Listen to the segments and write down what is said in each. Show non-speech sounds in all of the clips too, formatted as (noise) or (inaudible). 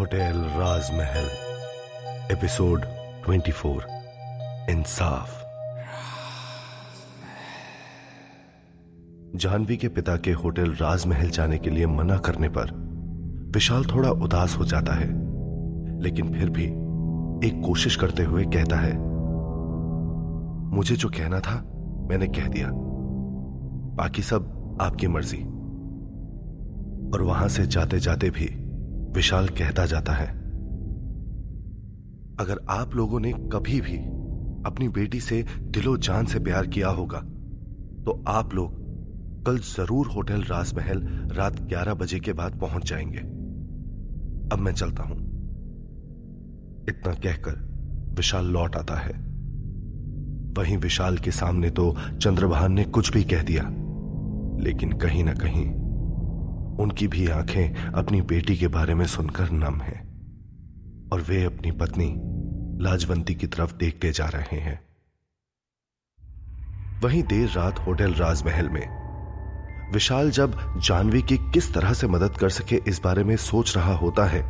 Hotel राजमहल, episode 24 इंसाफ। जानवी के पिता के होटल राजमहल जाने के लिए मना करने पर विशाल थोड़ा उदास हो जाता है, लेकिन फिर भी एक कोशिश करते हुए कहता है, मुझे जो कहना था, मैंने कह दिया। बाकी सब आपकी मर्ज़ी। और वहाँ से जाते जाते भी विशाल कहता जाता है, अगर आप लोगों ने कभी भी अपनी बेटी से दिलो जान से प्यार किया होगा तो आप लोग कल ज़रूर होटल राजमहल रात 11 बजे के बाद पहुँच जाएँगे। अब मैं चलता हूँ। इतना कहकर विशाल लौट आता है। वहीं विशाल के सामने तो चंद्रभान ने कुछ भी कह दिया, लेकिन कहीं ना कहीं उनकी भी आँखें अपनी बेटी के बारे में सुनकर नम हैं और वे अपनी पत्नी लाजवंती की तरफ़ देखते जा रहे हैं। वहीं देर रात होटल राजमहल में, विशाल जब जानवी की किस तरह से मदद कर सके इस बारे में सोच रहा होता है,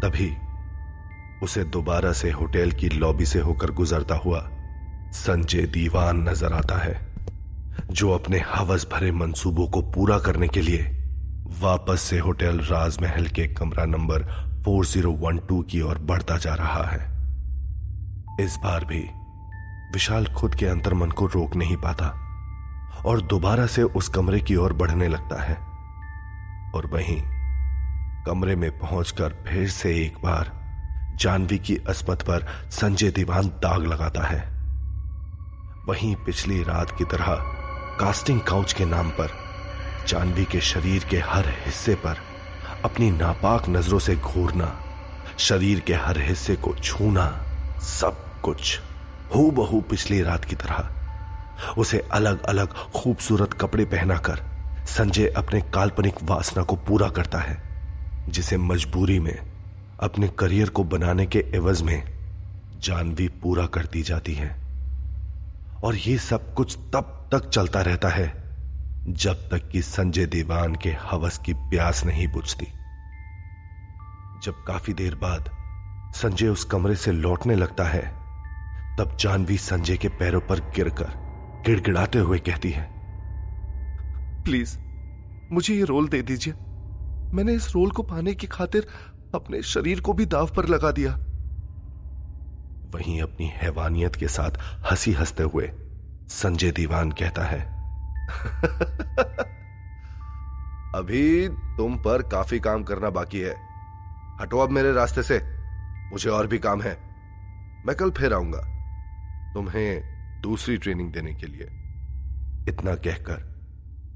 तभी उसे दोबारा से होटल की लॉबी से होकर गुजरता हुआ संजय दीवान नज़र आता है, जो अपने हवस भरे मंसूबों को पूरा करने के लिए वापस से होटल राजमहल के कमरा नंबर 4012 की ओर बढ़ता जा रहा है। इस बार भी विशाल खुद के अंतर्मन को रोक नहीं पाता और दोबारा से उस कमरे की ओर बढ़ने लगता है। और वहीं कमरे में पहुंचकर फिर से एक बार जानवी की अस्पत पर संजय दीवान दाग लगाता है। वहीं पिछली रात की तरह कास्टिंग काउच के नाम पर जानवी के शरीर के हर हिस्से पर अपनी नापाक नज़रों से घूरना, शरीर के हर हिस्से को छूना, सब कुछ हु बहू पिछली रात की तरह। उसे अलग अलग खूबसूरत कपड़े पहनाकर संजय अपने काल्पनिक वासना को पूरा करता है, जिसे मजबूरी में अपने करियर को बनाने के एवज में जानवी पूरा कर दी जाती है। और ये सब कुछ तब तक चलता रहता है जब तक कि संजय दीवान के हवस की प्यास नहीं बुझती। जब काफ़ी देर बाद संजय उस कमरे से लौटने लगता है, तब जानवी संजय के पैरों पर गिरकर गिड़गिड़ाते हुए कहती है, प्लीज़, मुझे ये रोल दे दीजिए। मैंने इस रोल को पाने की खातिर अपने शरीर को भी दाव पर लगा दिया। वहीं अपनी हैवानियत के साथ हँसी हँसते हुए संजय दीवान कहता है (laughs) अभी तुम पर काफ़ी काम करना बाकी है। हटो अब मेरे रास्ते से। मुझे और भी काम है। मैं कल फिर आऊँगा। तुम्हें दूसरी ट्रेनिंग देने के लिए। इतना कहकर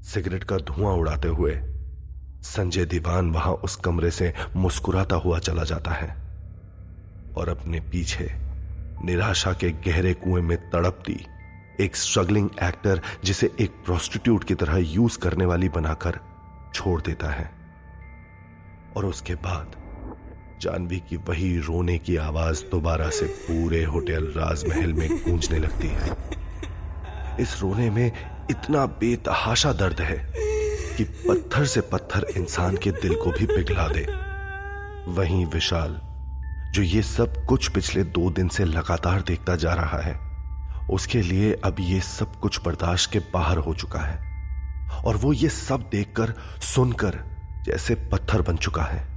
सिगरेट का धुआँ उड़ाते हुए संजय दीवान वहाँ उस कमरे से मुस्कुराता हुआ चला जाता है और अपने पीछे निराशा के गहरे कुएँ में तड़पती एक स्ट्रगलिंग एक्टर जिसे एक प्रोस्टिट्यूट की तरह यूज़ करने वाली बनाकर छोड़ देता है। और उसके बाद जानवी की वही रोने की आवाज़ दोबारा से पूरे होटल राजमहल में गूंजने लगती है। इस रोने में इतना बेतहाशा दर्द है कि पत्थर से पत्थर इंसान के दिल को भी पिघला दे। वहीं विशाल, जो ये सब कुछ पिछले दो दिन से लगातार देखता जा रहा है उसके लिए अब ये सब कुछ बर्दाश्त के बाहर हो चुका है। और वो ये सब देखकर सुनकर जैसे पत्थर बन चुका है।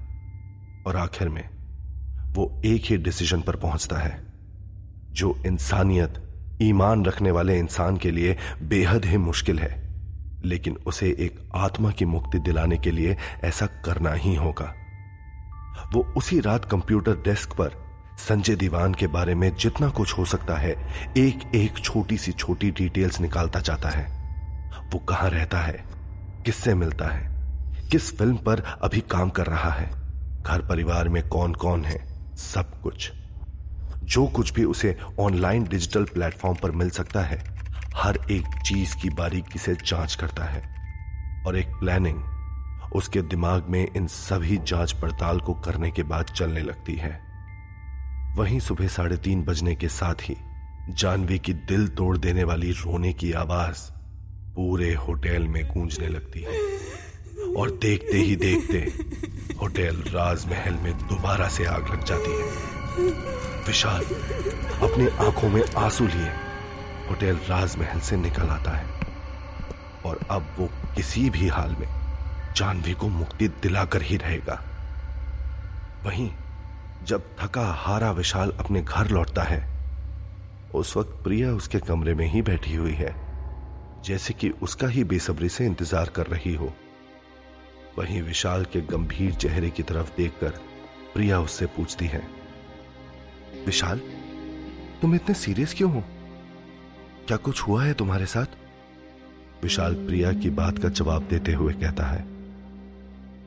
और आखिर में वो एक ही डिसीज़न पर पहुँचता है, जो इंसानियत, ईमान रखने वाले इंसान के लिए बेहद ही मुश्किल है। लेकिन उसे एक आत्मा की मुक्ति दिलाने के लिए ऐसा करना ही होगा। वो उसी रात कंप्यूटर डेस्क पर संजय दीवान के बारे में जितना कुछ हो सकता है एक एक छोटी सी छोटी डिटेल्स निकालता जाता है। वो कहाँ रहता है? किससे मिलता है? किस फ़िल्म पर अभी काम कर रहा है? घर परिवार में कौन कौन है? सब कुछ। जो कुछ भी उसे ऑनलाइन डिजिटल प्लेटफॉर्म पर मिल सकता है, हर एक चीज़ की बारीकी से जाँच करता है। और एक प्लानिंग, उसके दिमाग में इन सभी जाँच पड़ताल को करने के बाद चलने लगती है। वहीं सुबह साढ़े तीन बजने के साथ ही जानवी की दिल तोड़ देने वाली रोने की आवाज़ पूरे होटल में गूंजने लगती है। और देखते ही देखते होटल राजमहल में दोबारा से आग लग जाती है। विशाल अपनी आँखों में आँसू लिए होटल राजमहल से निकल आता है। और अब वो किसी भी हाल में जानवी को मुक्ति दिलाकर ही रहेगा। वहीं जब थका हारा विशाल अपने घर लौटता है, उस वक्त प्रिया उसके कमरे में ही बैठी हुई है, जैसे कि उसका ही बेसब्री से इंतज़ार कर रही हो। वहीं विशाल के गंभीर चेहरे की तरफ़ देखकर प्रिया उससे पूछती है, विशाल, तुम इतने सीरियस क्यों हो? क्या कुछ हुआ है तुम्हारे साथ? विशाल प्रिया की बात का जवाब देते हुए कहता है,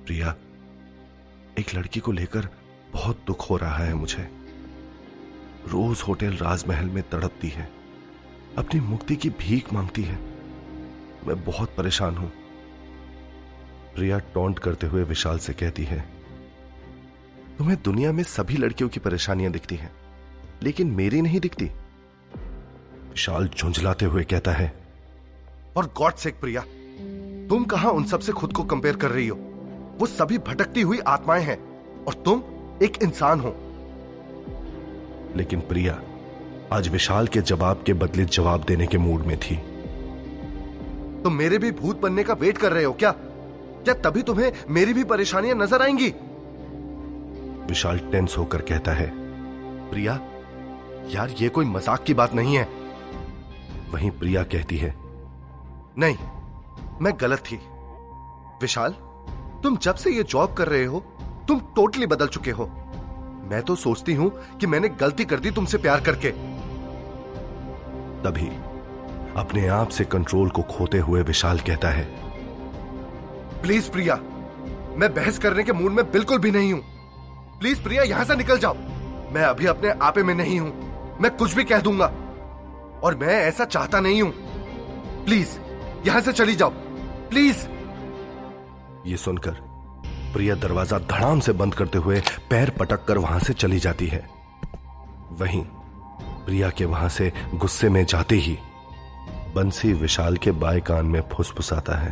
प्रिया, एक लड़की को लेकर बहुत दुख हो रहा है मुझे। रोज होटल राजमहल में तड़पती है। अपनी मुक्ति की भीख मांगती है। मैं बहुत परेशान हूँ। प्रिया टोंट करते हुए विशाल से कहती है, तुम्हें दुनिया में सभी लड़कियों की परेशानियाँ दिखती हैं, लेकिन मेरी नहीं दिखती? विशाल झुंझलाते हुए कहता है, और गॉड सेक प्रिया, तुम कहाँ उन सबसे खुद को कंपेयर कर रही हो? वो सभी भटकती हुई आत्माएँ हैं, और तुम एक इंसान हो। लेकिन प्रिया, आज विशाल के जवाब के बदले जवाब देने के मूड में थी। तुम मेरे भी भूत बनने का वेट कर रहे हो क्या? क्या तभी तुम्हें मेरी भी परेशानियाँ नज़र आएँगी? विशाल टेंस होकर कहता है, प्रिया, यार ये कोई मज़ाक की बात नहीं है। वहीं प्रिया कहती है, नहीं, मैं गलत थी। विशाल, तुम जब से ये जॉब कर रहे हो तुम टोटली बदल चुके हो। मैं तो सोचती हूँ कि मैंने गलती कर दी तुमसे प्यार करके। तभी अपने आप से कंट्रोल को खोते हुए विशाल कहता है प्लीज़ प्रिया, मैं बहस करने के मूड में बिल्कुल भी नहीं हूँ। प्लीज़ प्रिया, यहाँ से निकल जाओ। मैं अभी अपने आपे में नहीं हूँ। मैं कुछ भी कह दूँगा। और मैं ऐसा चाहता नहीं हूँ। प्लीज़ यहाँ से चली जाओ। प्लीज़ ये सुनकर प्रिया दरवाज़ा धड़ाम से बंद करते हुए पैर पटक कर वहाँ से चली जाती है। वहीं प्रिया के वहाँ से गुस्से में जाते ही बंसी विशाल के बाएँ कान में फुसफुसाता है।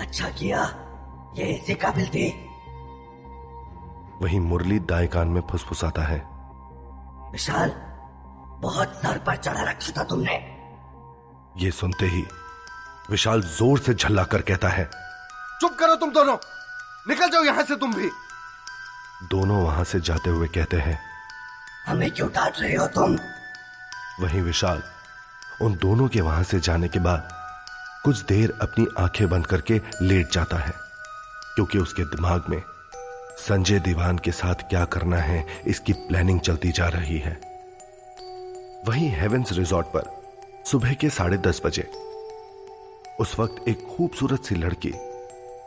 अच्छा किया। ये इसी काबिल थी। वहीं मुरली दाएँ कान में फुसफुसाता है। विशाल बहुत सर पर चढ़ा रखा था तुमने। ये सुनते ही विशाल ज़ोर से झल्ला कर कहता है चुप करो तुम दोनों। निकल जाओ यहाँ से तुम भी। दोनों वहाँ से जाते हुए कहते हैं हमें क्यों डांट रहे हो तुम? वहीं विशाल उन दोनों के वहाँ से जाने के बाद कुछ देर अपनी आँखें बंद करके लेट जाता है क्योंकि उसके दिमाग में संजय दीवान के साथ क्या करना है इसकी प्लानिंग चलती जा रही है। वहीं हेवेंस रिजॉर्ट पर सुबह के साढ़े दस बजे उस वक्त एक खूबसूरत सी लड़की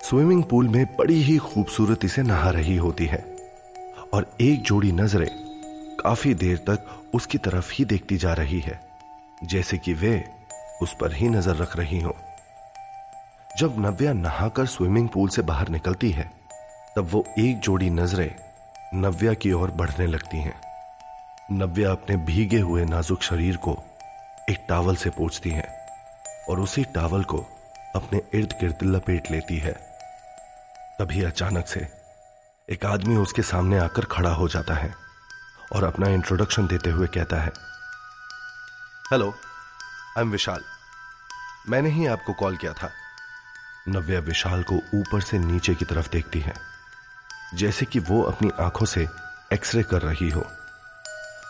स्विमिंग पूल में बड़ी ही खूबसूरती से नहा रही होती है। और एक जोड़ी नज़रें काफ़ी देर तक उसकी तरफ़ ही देखती जा रही है, जैसे कि वे उस पर ही नज़र रख रही हो। जब नव्या नहाकर स्विमिंग पूल से बाहर निकलती है, तब वो एक जोड़ी नज़रें नव्या की ओर बढ़ने लगती हैं। नव्या अपने भीगे हुए नाजुक शरीर को एक टावल से पोछती है और उसी टावल को अपने इर्द गिर्द लपेट लेती है। तभी अचानक से एक आदमी उसके सामने आकर खड़ा हो जाता है और अपना इंट्रोडक्शन देते हुए कहता है हेलो आई एम विशाल मैंने ही आपको कॉल किया था. नव्या विशाल को ऊपर से नीचे की तरफ़ देखती है, जैसे कि वो अपनी आँखों से एक्सरे कर रही हो।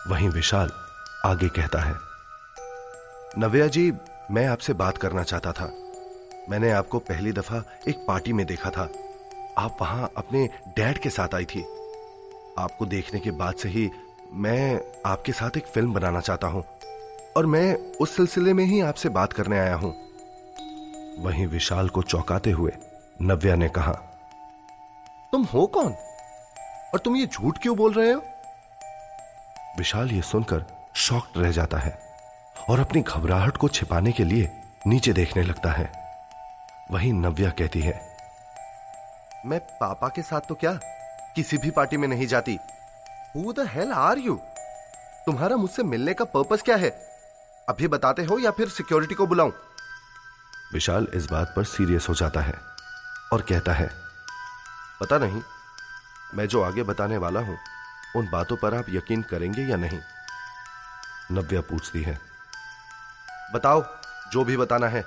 वहीं विशाल आगे कहता है, नव्या जी, मैं आपसे बात करना चाहता था। मैंने आपको पहली दफ़ा एक पार्टी में देखा था। आप वहाँ अपने डैड के साथ आई थी। आपको देखने के बाद से ही मैं आपके साथ एक फ़िल्म बनाना चाहता हूँ और मैं उस सिलसिले में ही आपसे बात करने आया हूँ। वहीं विशाल को चौंकाते हुए नव्या ने कहा, तुम हो कौन? और तुम ये झूठ क्यों बोल रहे हो? विशाल ये सुनकर शॉक्ड रह जाता है और अपनी घबराहट को छिपाने के लिए नीचे देखने लगता है। वहीं नव्या कहती है मैं पापा के साथ तो क्या? किसी भी पार्टी में नहीं जाती। Who the hell are you तुम्हारा मुझसे मिलने का पर्पस क्या है? अभी बताते हो या फिर सिक्योरिटी को बुलाऊं? विशाल इस बात पर सीरियस हो जाता है और कहता है पता नहीं मैं जो आगे बताने वाला हूँ उन बातों पर आप यकीन करेंगे या नहीं? नव्या पूछती है। बताओ जो भी बताना है।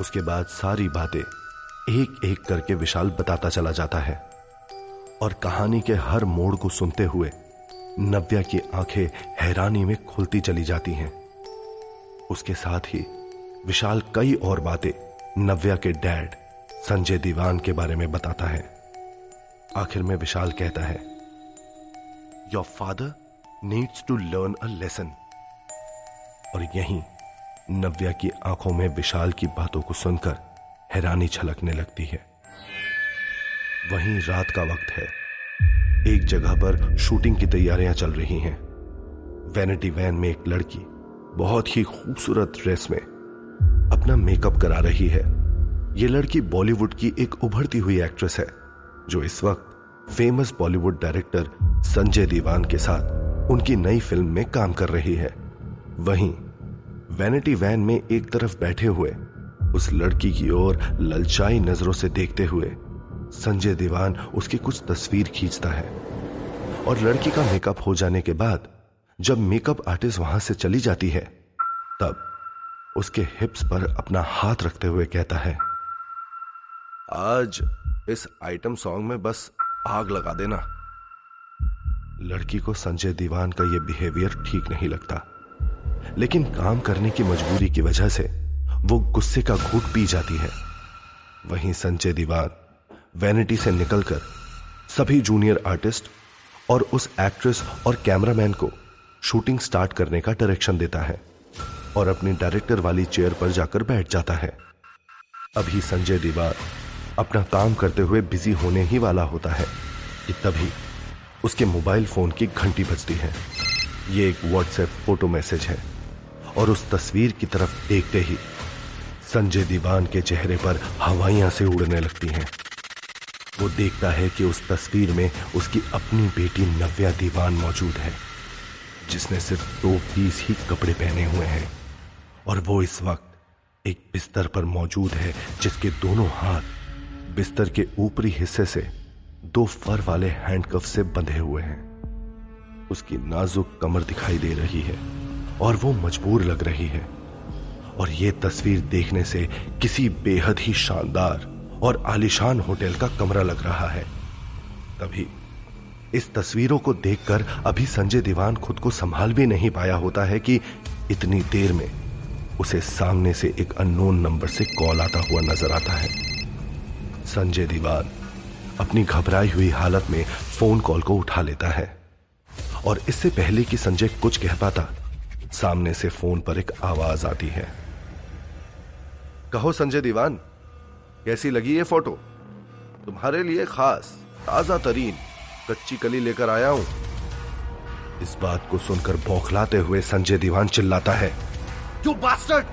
उसके बाद सारी बातें एक एक करके विशाल बताता चला जाता है और कहानी के हर मोड़ को सुनते हुए नव्या की आँखें हैरानी में खुलती चली जाती हैं। उसके साथ ही विशाल कई और बातें नव्या के डैड, संजय दीवान के बारे में बताता है। आखिर में विशाल कहता है your father needs to learn a lesson और यहीं नव्या की आँखों में विशाल की बातों को सुनकर हैरानी छलकने लगती है। वहीं रात का वक्त है। एक जगह पर शूटिंग की तैयारियाँ चल रही हैं। वैनिटी वैन में एक लड़की बहुत ही खूबसूरत ड्रेस में अपना मेकअप करा रही है। यह लड़की बॉलीवुड की एक उभरती हुई एक्ट्रेस है, जो इस वक्त famous Bollywood director Sanjay Diwan के साथ उनकी नई फ़िल्म में काम कर रही है। वहीं वैनिटी वैन में एक तरफ़ बैठे हुए उस लड़की की ओर ललचाई नज़रों से देखते हुए, संजय दीवान उसकी कुछ तस्वीर खींचता है। और लड़की का मेकअप हो जाने के बाद, जब मेकअप आर्टिस्ट वहाँ से चली जाती है, तब उसके हिप्स पर अपना हाथ रखते हुए कहता है, आज इस आइटम सॉन्ग में बस आग लगा देना। लड़की को संजय दीवान का यह बिहेवियर ठीक नहीं लगता। लेकिन काम करने की मजबूरी की वजह से वो गुस्से का घूट पी जाती है। वहीं संजय दीवान वैनिटी से निकलकर सभी जूनियर आर्टिस्ट और उस एक्ट्रेस और कैमरामैन को शूटिंग स्टार्ट करने का डायरेक्शन देता है और अपनी डायरेक्टर वाली चेयर पर जाकर बैठ जाता है। अभी संजय दीवार अपना काम करते हुए बिज़ी होने ही वाला होता है। कि तभी उसके मोबाइल फ़ोन की घंटी बजती है। ये एक व्हाट्सएप फ़ोटो मैसेज है और उस तस्वीर की तरफ़ देखते ही संजय दीवान के चेहरे पर हवाइयाँ से उड़ने लगती हैं। वो देखता है कि उस तस्वीर में उसकी अपनी बेटी नव्या दीवान मौजूद है, जिसने सिर्फ़ दो पीस ही कपड़े पहने हुए हैं, और वो इस वक्त एक बिस्तर पर मौजूद है, जिसके दोनों हाथ बिस्तर के ऊपरी हिस्से से दो फर वाले हैंडकफ से बंधे हुए हैं। उसकी नाजुक कमर दिखाई दे रही है, और वो मजबूर लग रही है। और ये तस्वीर देखने से किसी बेहद ही शानदार और आलिशान होटल का कमरा लग रहा है। तभी इस तस्वीरों को देखकर अभी संजय दीवान खुद को संभाल भी नहीं पाया होता है कि इतनी देर में उसे सामने से एक अननोन नंबर से कॉल आता हुआ नज़र आता है। संजय दीवान अपनी घबराई हुई हालत में फ़ोन कॉल को उठा लेता है और इससे पहले कि संजय कुछ कह पाता, सामने से फ़ोन पर एक आवाज़ आती है। कहो संजय दीवान, कैसी लगी ये फ़ोटो? तुम्हारे लिए खास, ताज़ा तरीन, कच्ची कली लेकर आया हूँ। इस बात को सुनकर बौखलाते हुए संजय दीवान चिल्लाता है। You bastard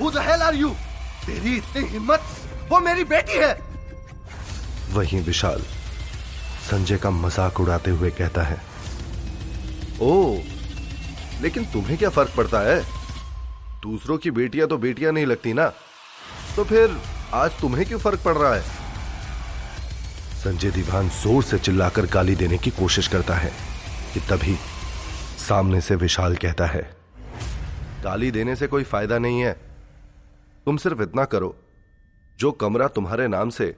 who the hell are you तेरी इतनी हिम्मत, वो मेरी बेटी है। वहीं विशाल, संजय का मज़ाक उड़ाते हुए कहता है। ओ, लेकिन तुम्हें क्या फ़र्क पड़ता है? दूसरों की बेटियाँ तो बेटियाँ नहीं लगती ना? तो फिर आज तुम्हें क्यों फ़र्क पड़ रहा है? संजय दीवान ज़ोर से चिल्लाकर गाली देने की कोशिश करता है कि तभी सामने से विशाल कहता है गाली देने से कोई फ़ायदा नहीं है। तुम सिर्फ़ इतना करो जो कमरा तुम्हारे नाम से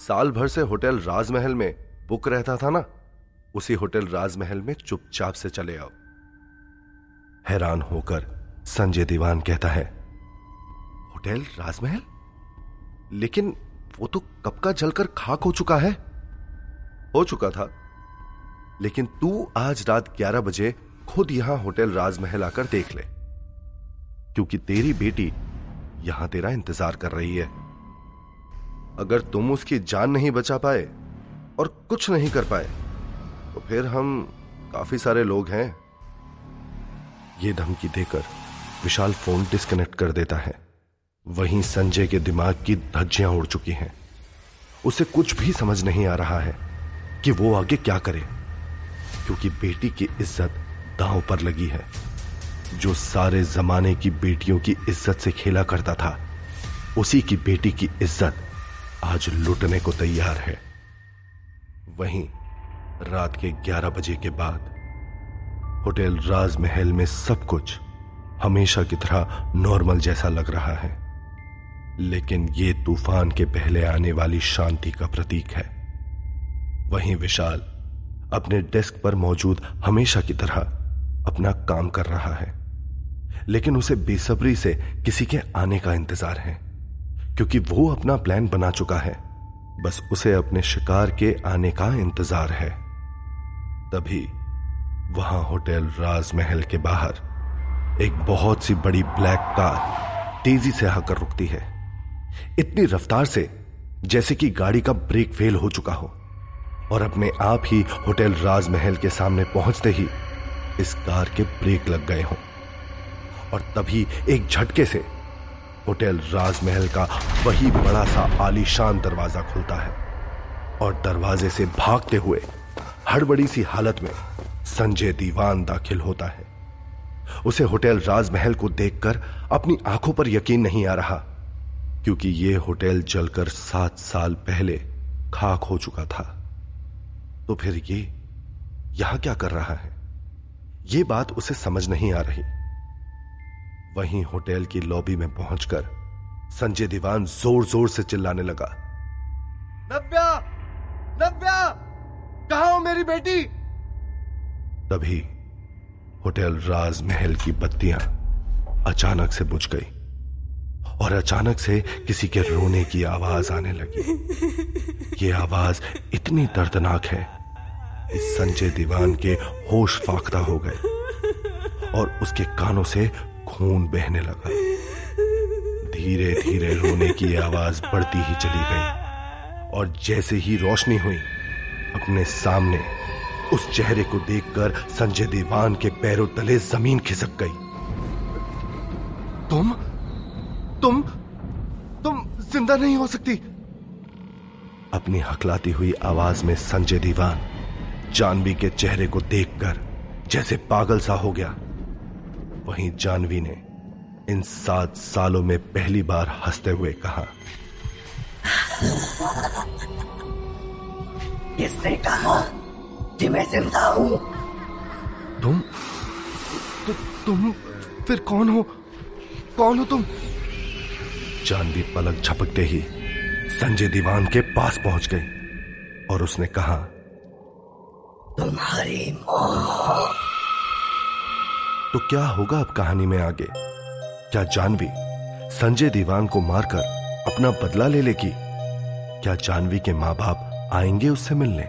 साल भर से होटल राजमहल में बुक रहता था ना उसी होटल राजमहल में चुपचाप से चले आओ। हैरान होकर संजय दीवान कहता है होटल राजमहल? लेकिन वो तो कब का जलकर खाक हो चुका है? हो चुका था। लेकिन तू आज रात 11 बजे खुद यहाँ होटल राजमहल आकर देख ले। क्योंकि तेरी बेटी यहाँ तेरा इंतज़ार कर रही है। अगर तुम उसकी जान नहीं बचा पाए और कुछ नहीं कर पाए तो फिर हम काफ़ी सारे लोग हैं। ये धमकी देकर विशाल फ़ोन डिस्कनेक्ट कर देता है। वहीं संजय के दिमाग की धज्जियाँ उड़ चुकी हैं। उसे कुछ भी समझ नहीं आ रहा है कि वो आगे क्या करे, क्योंकि बेटी की इज़्ज़त दांव पर लगी है। जो सारे जमाने की बेटियों की इज़्ज़त से खेला करता था, उसी की बेटी की इज़्ज़त आज लुटने को तैयार है। वहीं रात के 11 बजे के बाद होटल राजमहल में सब कुछ हमेशा की तरह नॉर्मल जैसा लग रहा है। लेकिन ये तूफ़ान के पहले आने वाली शांति का प्रतीक है। वहीं विशाल अपने डेस्क पर मौजूद हमेशा की तरह अपना काम कर रहा है। लेकिन उसे बेसब्री से किसी के आने का इंतज़ार है, क्योंकि वो अपना प्लान बना चुका है। बस उसे अपने शिकार के आने का इंतज़ार है। तभी वहाँ होटल राजमहल के बाहर एक बहुत सी बड़ी ब्लैक कार तेज़ी से आकर रुकती है। इतनी रफ्तार से, जैसे कि गाड़ी का ब्रेक फेल हो चुका हो। और अपने आप ही होटल राजमहल के सामने पहुँचते ही इस कार के ब्रेक लग गए हों। और तभी एक झटके से होटल राजमहल का वही बड़ा सा आलीशान दरवाज़ा खुलता है। और दरवाजे से भागते हुए हड़बड़ी सी हालत में संजय दीवान दाखिल होता है। उसे होटल राजमहल को देखकर अपनी आँखों पर यकीन नहीं आ रहा क्योंकि यह होटल जलकर सात साल पहले खाक हो चुका था। तो फिर ये यहाँ क्या कर रहा है? यह बात उसे समझ नहीं आ रही। वहीं होटल की लॉबी में पहुंचकर संजय दीवान ज़ोर ज़ोर से चिल्लाने लगा। नव्या! नव्या! कहा हो मेरी बेटी? तभी होटल राजमहल की बत्तियाँ अचानक से बुझ गई। और अचानक से किसी के रोने की आवाज़ आने लगी। ये आवाज़ इतनी दर्दनाक है कि संजय दीवान के होश फाख्ता हो गए और उसके कानों से खून बहने लगा। धीरे धीरे रोने की आवाज़ बढ़ती ही चली गई और जैसे ही रोशनी हुई, अपने सामने उस चेहरे को देखकर संजय दीवान के पैरों तले ज़मीन खिसक गई। तुम तुम तुम ज़िंदा नहीं हो सकती। अपनी हकलाती हुई आवाज़ में संजय दीवान जानवी के चेहरे को देखकर जैसे पागल सा हो गया। वहीं जानवी ने इन सात सालों में पहली बार हँसते हुए कहा किसने कहा कि मैं ज़िंदा हूँ? तुम तु, तुम फिर कौन हो? कौन हो तुम? जानवी पलक झपकते ही संजय दीवान के पास पहुँच गई और उसने कहा, तुम्हारी तो क्या होगा अब कहानी में आगे? क्या जानवी संजय दीवान को मारकर अपना बदला ले लेगी? क्या जानवी के माँ बाप आएँगे उससे मिलने?